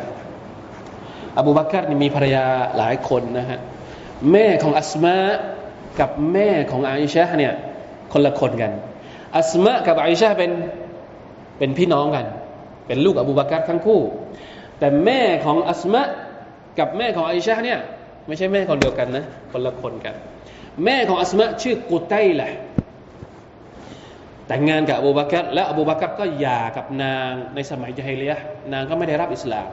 Speaker 1: อบูบักรนี่มีภรรยาหลายคนนะฮะแม่ของอัสมากับแม่ของอาอิชะเนี่ยคนละคนกัน อัสมากับอาอิชะเป็นเป็นพี่น้องกัน เป็นลูกอบูบักรทั้งคู่ แต่แม่ของอัสมากับแม่ของอาอิชะเนี่ย ไม่ใช่แม่คนเดียวกันนะ คนละคนกัน แม่ของอัสมะชื่อกุตัยแหละแต่งงานกับอบูบักรและอบูบักรก็หย่ากับนางในสมัยจาฮิเลียนางก็ไม่ได้รับอิสลาม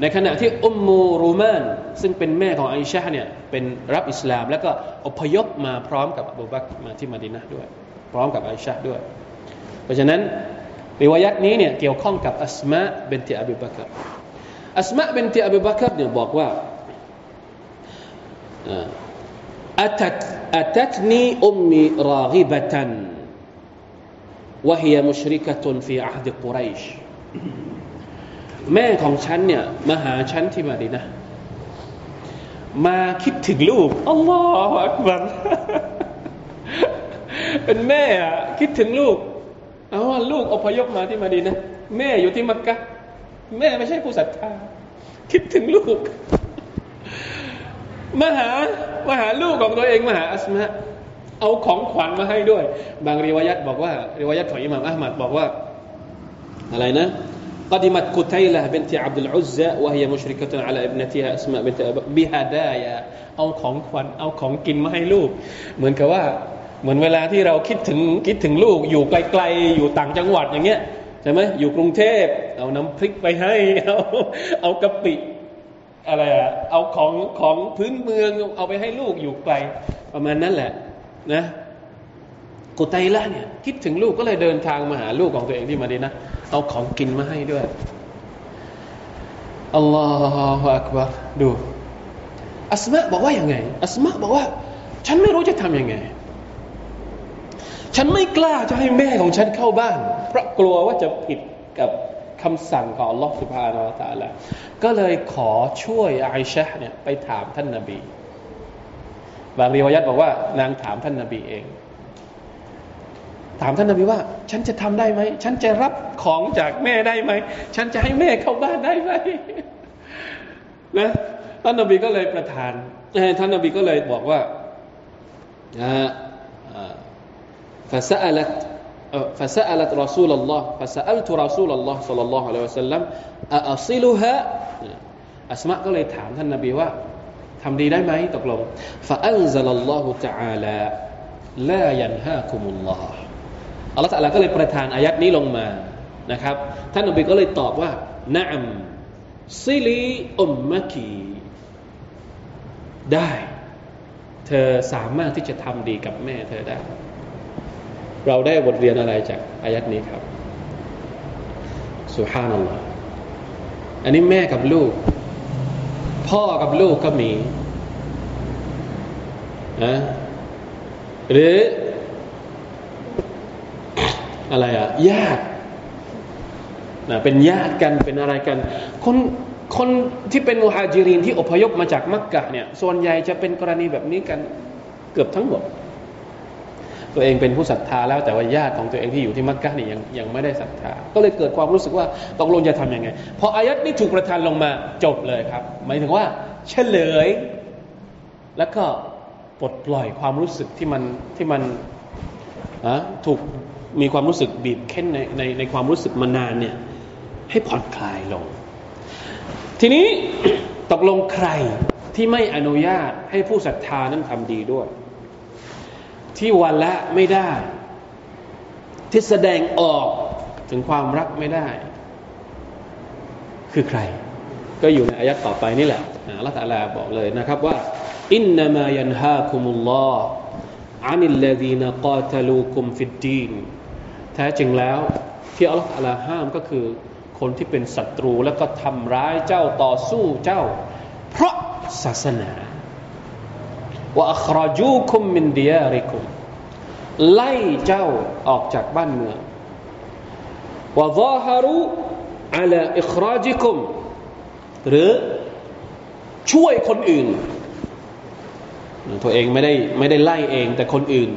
Speaker 1: ในขณะที่อุมมูรูมานซึ่งเป็นแม่ของอิชาเนี่ยเป็นรับอิสลาม แล้วก็อพยพมาพร้อมกับอบูบักมาที่มาดินะด้วย พร้อมกับอิชาด้วย เพราะฉะนั้นริวายัตนี้เนี่ยเกี่ยวข้องกับอัสมาเบนติอบิบักรอัสมาเบนติอบิบักรเนี่ยบอกว่า أتت أتتني أمي راغبة وهي مشركة في عهد قريش แม่ของฉันเนี่ยมาหาฉันที่มาดีนะ มาคิดถึงลูกอัลลอฮฺอักบัรเป็นแม่อะคิดถึงลูกเอาว่าลูกอพยพมาที่มาดีนะ แม่อยู่ที่มักกะแม่ไม่ใช่ผู้ศรัทธา คิดถึงลูก มาหามาหาลูกของตัวเองมาหาอัสมาเอาของขวัญมาให้ด้วย บางรีวายัตบอกว่ารีวายัตของอิหม่ามอัลมัดบอกว่า อะไรนะ قدمت قتيلة بنت عبد العزة وهي مشركة على ابنتها أسماء بنت بهدايا เอาของขวัญเอาของกินมาให้ลูก เหมือนกับว่า เหมือนเวลาที่เราคิดถึงคิดถึงลูก อยู่ไกลๆอยู่ต่างจังหวัดอย่างเงี้ยใช่ไหมอยู่กรุงเทพเอาน้ำพริกไปให้เอาเอากะปิ อะไรอะเอาของของพื้นเมืองเอาไปให้ลูกอยู่ไกลประมาณนั้นแหละนะกุไตละเนี่ยคิดถึงลูกก็เลยเดินทางมาหาลูกของตัวเองที่มาดีนะเอาของกินมาให้ด้วยอัลลอฮฺอักบารดูอัสมะบอกว่าอย่างไงอัสมะบอกว่า ฉันไม่รู้จะทำยังไง ฉันไม่กล้าจะให้แม่ของฉันเข้าบ้าน เพราะกลัวว่าจะผิดกับ คำสั่งของอัลลอฮฺสุบฮานาอัลตะละก็เลยขอช่วยไอชะเนี่ยไปถามท่านนาบี บางรีวายัตบอกว่านางถามท่านนาบีเอง ถามท่านนาบีว่า ฉันจะทำได้ไหม ฉันจะรับของจากแม่ได้ไหม ฉันจะให้แม่เข้าบ้านได้ไหมนะท่านนาบีก็เลยประทานท่านนาบีก็เลยบอกว่าอ่า فسألت فسألت رسول الله فسألت رسول الله صلى الله عليه وسلم أأصلها อัสมาก็เลยถามท่านนบีว่าทำดีได้ไหมตกลง فأنزل الله تعالى لا ينهاكم الله อัลลอฮฺตะลาก็เลยประทานอายัดนี้ลงมานะครับท่านนบีก็เลยตอบว่านะอัมซิลีอุมมะกีได้ เธอสามารถที่จะทำดีกับแม่เธอได้ เราได้บทเรียนอะไรจากอายัดนี้ครับสุฮานัลลอฮ์อันนี้แม่กับลูก พ่อกับลูกก็มีนะหรือ อะไรอะญาตินะเป็นญาติกันเป็นอะไรกัน คนคนที่เป็นมุฮัจิรินที่อพยพมาจากมักกะเนี่ยส่วนใหญ่จะเป็นกรณีแบบนี้กันเกือบทั้งหมด ตัวเองเป็นผู้ศรัทธาแล้วแต่ว่าญาติของตัวเองที่อยู่ที่มักกะนี่ยังยังไม่ได้ศรัทธา ก็เลยเกิดความรู้สึกว่าตกลงจะทํำยังไง พออายัดนี้ถูกประทานลงมาจบเลยครับ หมายถึงว่าเฉลย แล้วก็ปลดปล่อยความรู้สึกที่มันที่มันอะถูกมีความรู้สึกบีบเค้นในในในความรู้สึกมานานเนี่ยให้ผ่อนคลายลง ทีนี้ตกลงใครที่ไม่อนุญาตให้ผู้ศรัทธานั้นทำดีด้วย ที่วันละไม่ได้ ที่แสดงออกถึงความรักไม่ได้ คือใคร ก็อยู่ในอายัดต่อไปนี่แหละอัลลอฮฺตะลาบอกเลยนะครับว่าอินนามายันฮาคุมุลลอฮ์อานิลลดีนกาตลูคุมฟิดดีนแท้จริงแล้ว ที่อัลลอฮฺตะลาห้ามก็คือ คนที่เป็นศัตรูแล้วก็ทำร้ายเจ้าต่อสู้เจ้า เพราะศาสนา ว่าอัครจูคุมมินดิยาริคุมไล่เจ้าออกจากบ้านเมืองว่าซาฮารุอัลอิคราจิคุมหรือช่วยคนอื่น ตัวเองไม่ได้ไม่ได้ไล่เอง แต่คนอื่น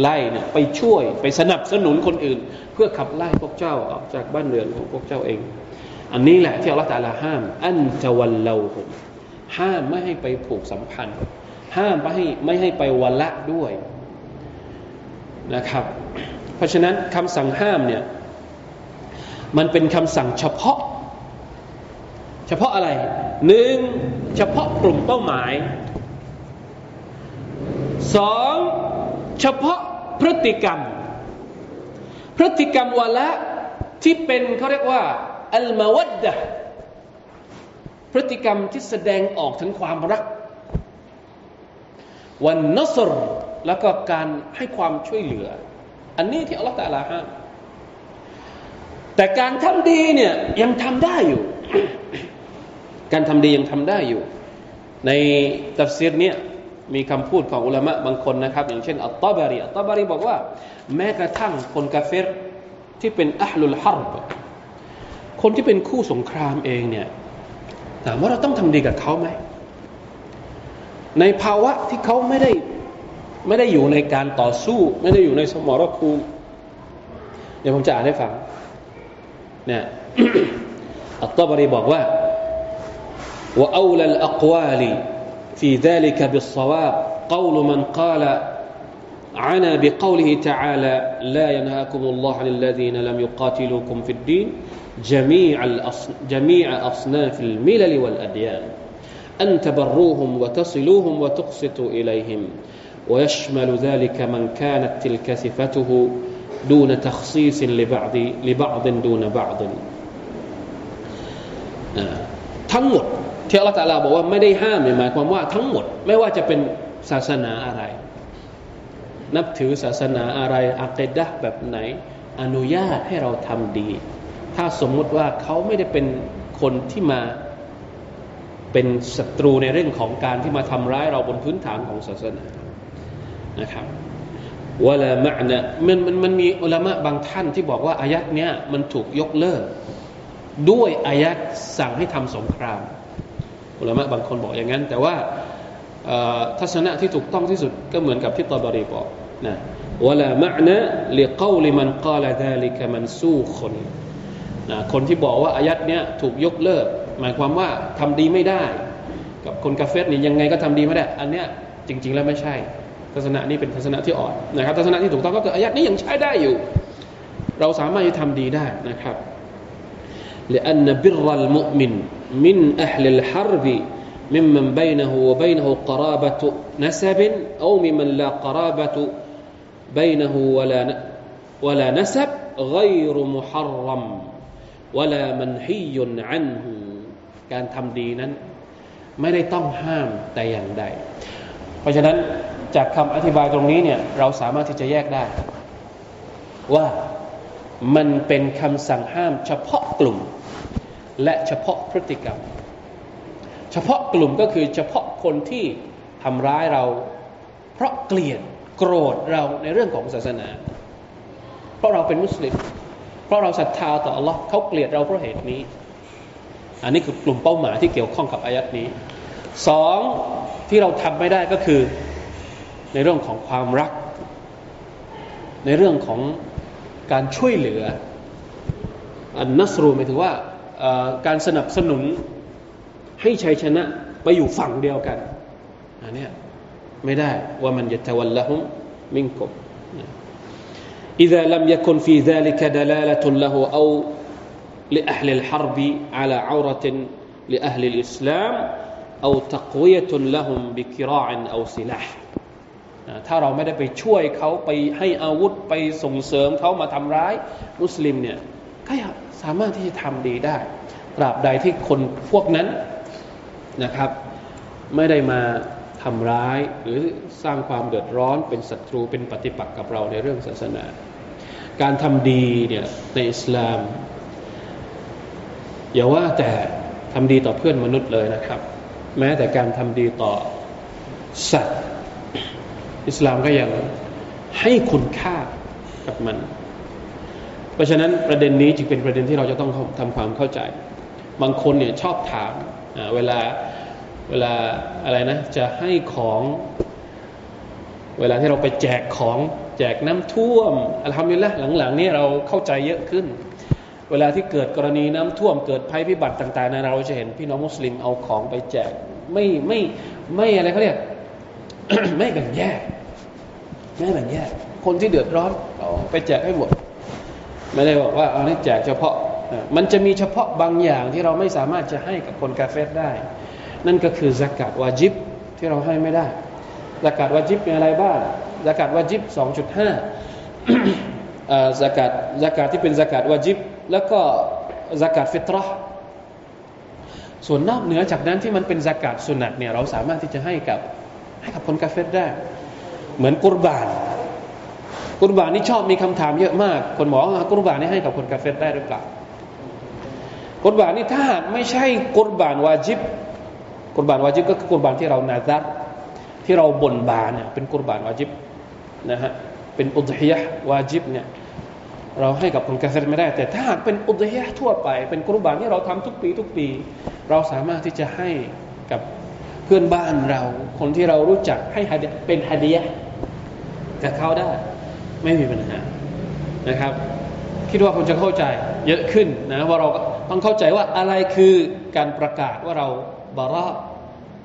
Speaker 1: ไล่เนี่ยไปช่วยไปสนับสนุนคนอื่น เพื่อขับไล่พวกเจ้าออกจากบ้านเรือนของพวกเจ้าเอง อันนี้แหละที่อัลลอฮฺตาลาห้าม อันจะวันเลาห้ามไม่ให้ไปผูกสัมพันธ์ ห้ามไม่ให้ไม่ให้ไปวันละด้วยนะครับ เพราะฉะนั้นคำสั่งห้ามเนี่ยมันเป็นคำสั่งเฉพาะ เฉพาะอะไรหนึ่งเฉพาะกลุ่มเป้าหมายสองเฉพาะพฤติกรรม พฤติกรรมวะละที่เป็นเขาเรียกว่าอัลมาวัดดะพฤติกรรมที่แสดงออกถึงความรัก والنصر แล้วก็การให้ความช่วยเหลือ อันนี้ที่อัลลอฮฺ تعالى ห้ามแต่การทำดีเนี่ยยังทำได้อยู่ การทำดียังทำได้อยู่ ในตัฟซีรเนี่ยมีคำพูดของอุลามะบางคนนะครับ อย่างเช่นอัตตาบารีอัตตาบารีบอกว่า แม้กระทั่งคนกาเฟรที่เป็นأهل الحربคนที่เป็นคู่สงครามเองเนี่ยถามว่าเราต้องทำดีกับเขาไหม ในภาวะที่เขาไม่ได้ไม่ได้อยู่ในการต่อสู้ ไม่ได้อยู่ในสมรภูมิเดี๋ยวผมจะอ่านให้ฟังเนี่ยอัตตบรีบอกว่า [coughs] وأولى الأقوال في ذلك بالصواب قول من قال عنا بقوله تعالى لا ينهاكم الله عن الذين لم يقاتلوكم في الدين جميع جميع أصناف الملل والأديان أن تبروهم وتصلوهم وتقسطوا إليهم ويشمل ذلك من كانت تلك صفته دون تخصيص لبعض لبعض دون بعض ทั้งหมดที่อัลลอฮฺตาลาบอกว่าไม่ได้ห้ามหมายความว่าทั้งหมดไม่ว่าจะเป็นศาสนาอะไร นับถือศาสนาอะไรอัคดะแบบไหน อนุญาตให้เราทำดี ถ้าสมมุติว่าเขาไม่ได้เป็นคนที่มา เป็นศัตรูในเรื่องของการที่มาทำร้ายเราบนพื้นฐานของศาสนานะครับวลามะนะมันมันมันมีอุลามะบางท่านที่บอกว่าอายัดเนี้ยมันถูกยกเลิก ด้วยอายัดสั่งให้ทำสงคราม อุลามะบางคนบอกอย่างนั้น แต่ว่าทัศนะที่ถูกต้องที่สุดก็เหมือนกับที่ตอบรีบอกนะวลามะนะลิกาวลิมันกาลดาลิกมันสู้คนนะคนที่บอกว่าอายัดเนี้ยถูกยกเลิก หมายความว่าทำดีไม่ได้ กับคนกาเฟสนี่ยังไงก็ทำดีไม่ได้ อันเนี้ยจริง ๆ แล้วไม่ใช่ทัศนะนี้เป็นทัศนะที่อ่อนนะครับทัศนะที่ถูกต้องก็คืออายัดนี้ยังใช้ได้อยู่ เราสามารถจะทำดีได้นะครับ لأن بر المؤمن من أهل الحرب ممن بينه وبينه قرابة نسب أو ممن لا قرابة بينه ولا ولا نسب غير محرم ولا منهي عنه การทำดีนั้น ไม่ได้ต้องห้ามแต่อย่างใด เพราะฉะนั้นจากคำอธิบายตรงนี้เนี่ยเราสามารถที่จะแยกได้ ว่ามันเป็นคำสั่งห้ามเฉพาะกลุ่ม และเฉพาะพฤติกรรม เฉพาะกลุ่มก็คือเฉพาะคนที่ทำร้ายเรา เพราะเกลียดโกรธเราในเรื่องของศาสนา เพราะเราเป็นมุสลิม เพราะเราศรัทธาต่อ Allah เขาเกลียดเราเพราะเหตุนี้ อันนี้คือกลุ่มเป้าหมายที่เกี่ยวข้องกับอายัดนี้สองที่เราทำไม่ได้ก็คือในเรื่องของความรัก ในเรื่องของการช่วยเหลืออันนัสรูหมายถึงว่าการสนับสนุนให้ชัยชนะไปอยู่ฝั่งเดียวกันอันนี้ไม่ได้ว่ามันจะทวัลละหุมมิงกุม إذا لم يكن في ذلك دلالة له أو لأهل الحرب على عورة لأهل الإسلام أو تقوية لهم بكراع أو سلاح ถ้าเราไม่ได้ไปช่วยเขาไปให้อาวุธไปส่งเสริมเขามาทำร้ายมุสลิมเนี่ยก็สามารถที่จะทำดีได้ตราบใดที่คนพวกนั้นนะครับ ไม่ได้มาทำร้ายหรือสร้างความเดือดร้อนเป็นศัตรูเป็นปฏิปักษ์กับเราในเรื่องศาสนา การทำดีเนี่ยในอิสลาม อย่าว่าแต่ทำดีต่อเพื่อนมนุษย์เลยนะครับ แม้แต่การทำดีต่อสัตว์ อิสลามก็ยังให้คุณค่ากับมัน เพราะฉะนั้นประเด็นนี้จึงเป็นประเด็นที่เราจะต้องทำความเข้าใจ บางคนเนี่ยชอบถามเวลาเวลาอะไรนะ จะให้ของเวลาที่เราไปแจกของแจกน้ำท่วมอัลฮัมดุลิละหลังๆนี้เราเข้าใจเยอะขึ้น เวลาที่เกิดกรณีน้ำท่วมเกิดภัยพิบัติต่างๆนะเราจะเห็นพี่น้องมุสลิมเอาของไปแจก ไม่ไม่ไม่อะไรเขาเรียกไม่แบ่งแยกไม่แบ่งแยก คนที่เดือดร้อนเอาไปแจกให้หมด ไม่ได้บอกว่าเอานี่แจกเฉพาะ มันจะมีเฉพาะบางอย่างที่เราไม่สามารถจะให้กับคนกาเฟสได้ นั่นก็คือสกัดวาจิบที่เราให้ไม่ได้สกัดวาจิบมีอะไรบ้างสกัดวาจิบ2.5สกัดสกัดที่เป็นสกัดวาจิบ แล้วก็สกัดฟิตรห์ส่วนนอกเหนือจากนั้นที่มันเป็นสกัดสุนัตเนี่ยเราสามารถที่จะให้กับให้กับคนกาเฟสได้ เหมือนกุรบาน กุรบานนี่ชอบมีคำถามเยอะมาก คนบอกว่ากุรบานนี่ให้กับคนกาเฟตได้หรือเปล่ากุรบานนี่ถ้าหากไม่ใช่กุรบานวาจิบกุรบานวาจิบก็คือกุรบานที่เรานาซัดที่เราบ่นบานเนี่ยเป็นกุรบานวาจิบนะฮะเป็นอุดฮิยะวาจิบเนี่ย เราให้กับคนกาเฟตไม่ได้ แต่ถ้าหากเป็นอุดฮิยะทั่วไป เป็นกุรบานที่เราทำทุกปีทุกปี เราสามารถที่จะให้กับเพื่อนบ้านเรา คนที่เรารู้จักให้เป็นฮะดียะกับเขาได้ ไม่มีปัญหานะครับคิดว่าคนจะเข้าใจเยอะขึ้นนะว่าเราต้องเข้าใจว่าอะไรคือการประกาศว่าเราบาระ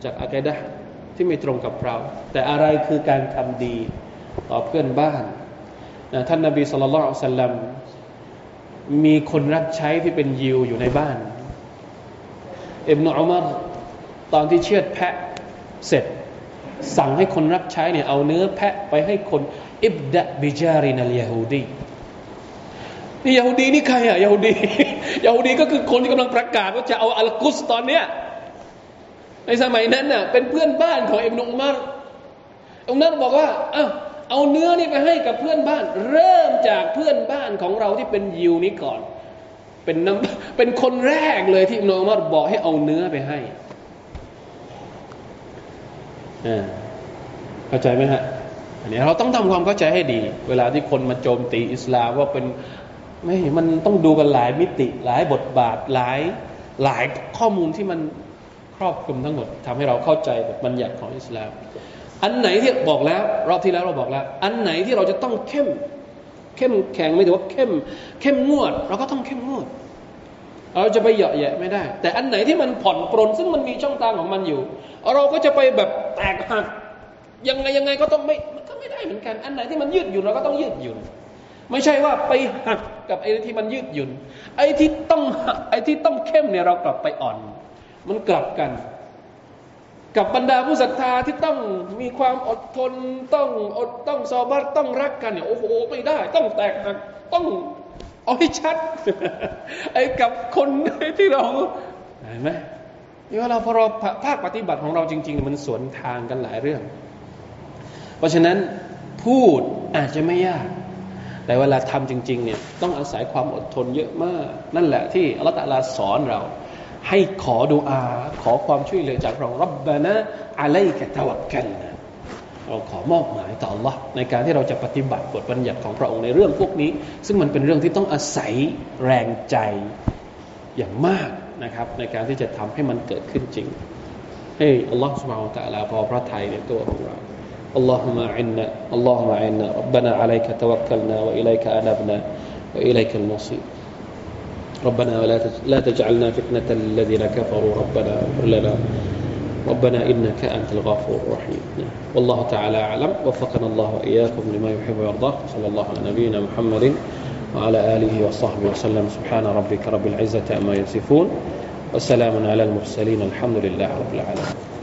Speaker 1: จากอากัดะที่ไม่ตรงกับเรา แต่อะไรคือการทำดีต่อเพื่อนบ้าน ท่านนาบีสุลต่านอัลลัมมีคนรับใช้ที่เป็นยิวอยู่ในบ้านอิบนุอุมารตอนที่เชือดแพะเสร็จ สั่งให้คนรับใช้เนี่ยเอาเนื้อแพะไปให้คนอิบดะบิจารินัลยาฮูดีนี่ยาฮูดีนี่ใครอะยาฮูดียาฮูดีก็คือคนที่กำลังประกาศว่าจะเอาอัลกุสตอนเนี้ยในสมัยนั้นน่ะเป็นเพื่อนบ้านของอิบนุอุมารอุมารบอกว่าอ้า เอาเนื้อนี่ไปให้กับเพื่อนบ้าน เริ่มจากเพื่อนบ้านของเราที่เป็นยิวนี้ก่อน เป็นน้ำเป็นคนแรกเลยที่อิบนุอุมารบอกให้เอาเนื้อไปให้เข้าใจไหมฮะอันนี้เราต้องทำความเข้าใจให้ดี เวลาที่คนมาโจมตีอิสลามว่าเป็นไม่มันต้องดูกันหลายมิติหลายบทบาทหลายหลายข้อมูลที่มันครอบคลุมทั้งหมดทำให้เราเข้าใจแบทบัญญัติของอิสลาม อันไหนที่บอกแล้ว รอบที่แล้วเราบอกแล้ว อันไหนที่เราจะต้องเข้ม เข้มแข็งไม่ถือว่าเข้ม เข้มงวด เราก็ต้องเข้มงวด เราจะไปเหยาะแยะไม่ได้ แต่อันไหนที่มันผ่อนปรนซึ่งมันมีช่องทางของมันอยู่ เราก็จะไปแบบแตกหักยังไงยังไงก็ต้องไม่มันก็ไม่ได้เหมือนกัน อันไหนที่มันยืดหยุ่นเราก็ต้องยืดหยุ่นไม่ใช่ว่าไปหักกับไอ้ที่มันยืดหยุ่นไอ้ที่ต้องไอ้ที่ต้องเข้มเนี่ยเรากลับไปอ่อน มันกลับกัน กับบรรดาผู้ศรัทธาที่ต้องมีความอดทนต้องอดต้องซอบัตต้องรักกันเนี่ยโอ้โหไม่ได้ ต้องแตกหักต้องเอาให้ชัด ไอ้กับคนที่เราเห็นไหมนี่ว่าเราพอเราภาคปฏิบัติของเราจริง ๆ มันสวนทางกันหลายเรื่อง เพราะฉะนั้นพูดอาจจะไม่ยาก แต่เวลาทำจริง ๆ เนี่ยต้องอาศัยความอดทนเยอะมาก นั่นแหละที่อัลลอฮฺตะลาสอนเรา ให้ขอดุอา ขอความช่วยเหลือจากเรารับบานะอะไรกัตะวักกันเราขอมอบหมายต่อ Allah ในการที่เราจะปฏิบัติบทบัญญัติของพระองค์ในเรื่องพวกนี้ ซึ่งมันเป็นเรื่องที่ต้องอาศัยแรงใจอย่างมากนะครับ ในการที่จะทำให้มันเกิดขึ้นจริง ให้ Allah سبحانه และ تعالى พอพระทัยในตัวของเรา اللهم عنا اللهم عنا ربنا عليك توكلنا وإليك أنبنا وإليك المصير ربنا ولا لا تجعلنا فتنة للذين كفروا. ربنا اغفر لنا. ربنا إنك أنت الغفور الرحيم. والله تعالى أعلم. وفقنا الله وإياكم لما يحب ويرضاه. صلى الله على نبينا محمد وعلى آله وصحبه وسلم. سبحان ربك رب العزة أما يصفون. وسلام على المرسلين. الحمد لله رب العالمين.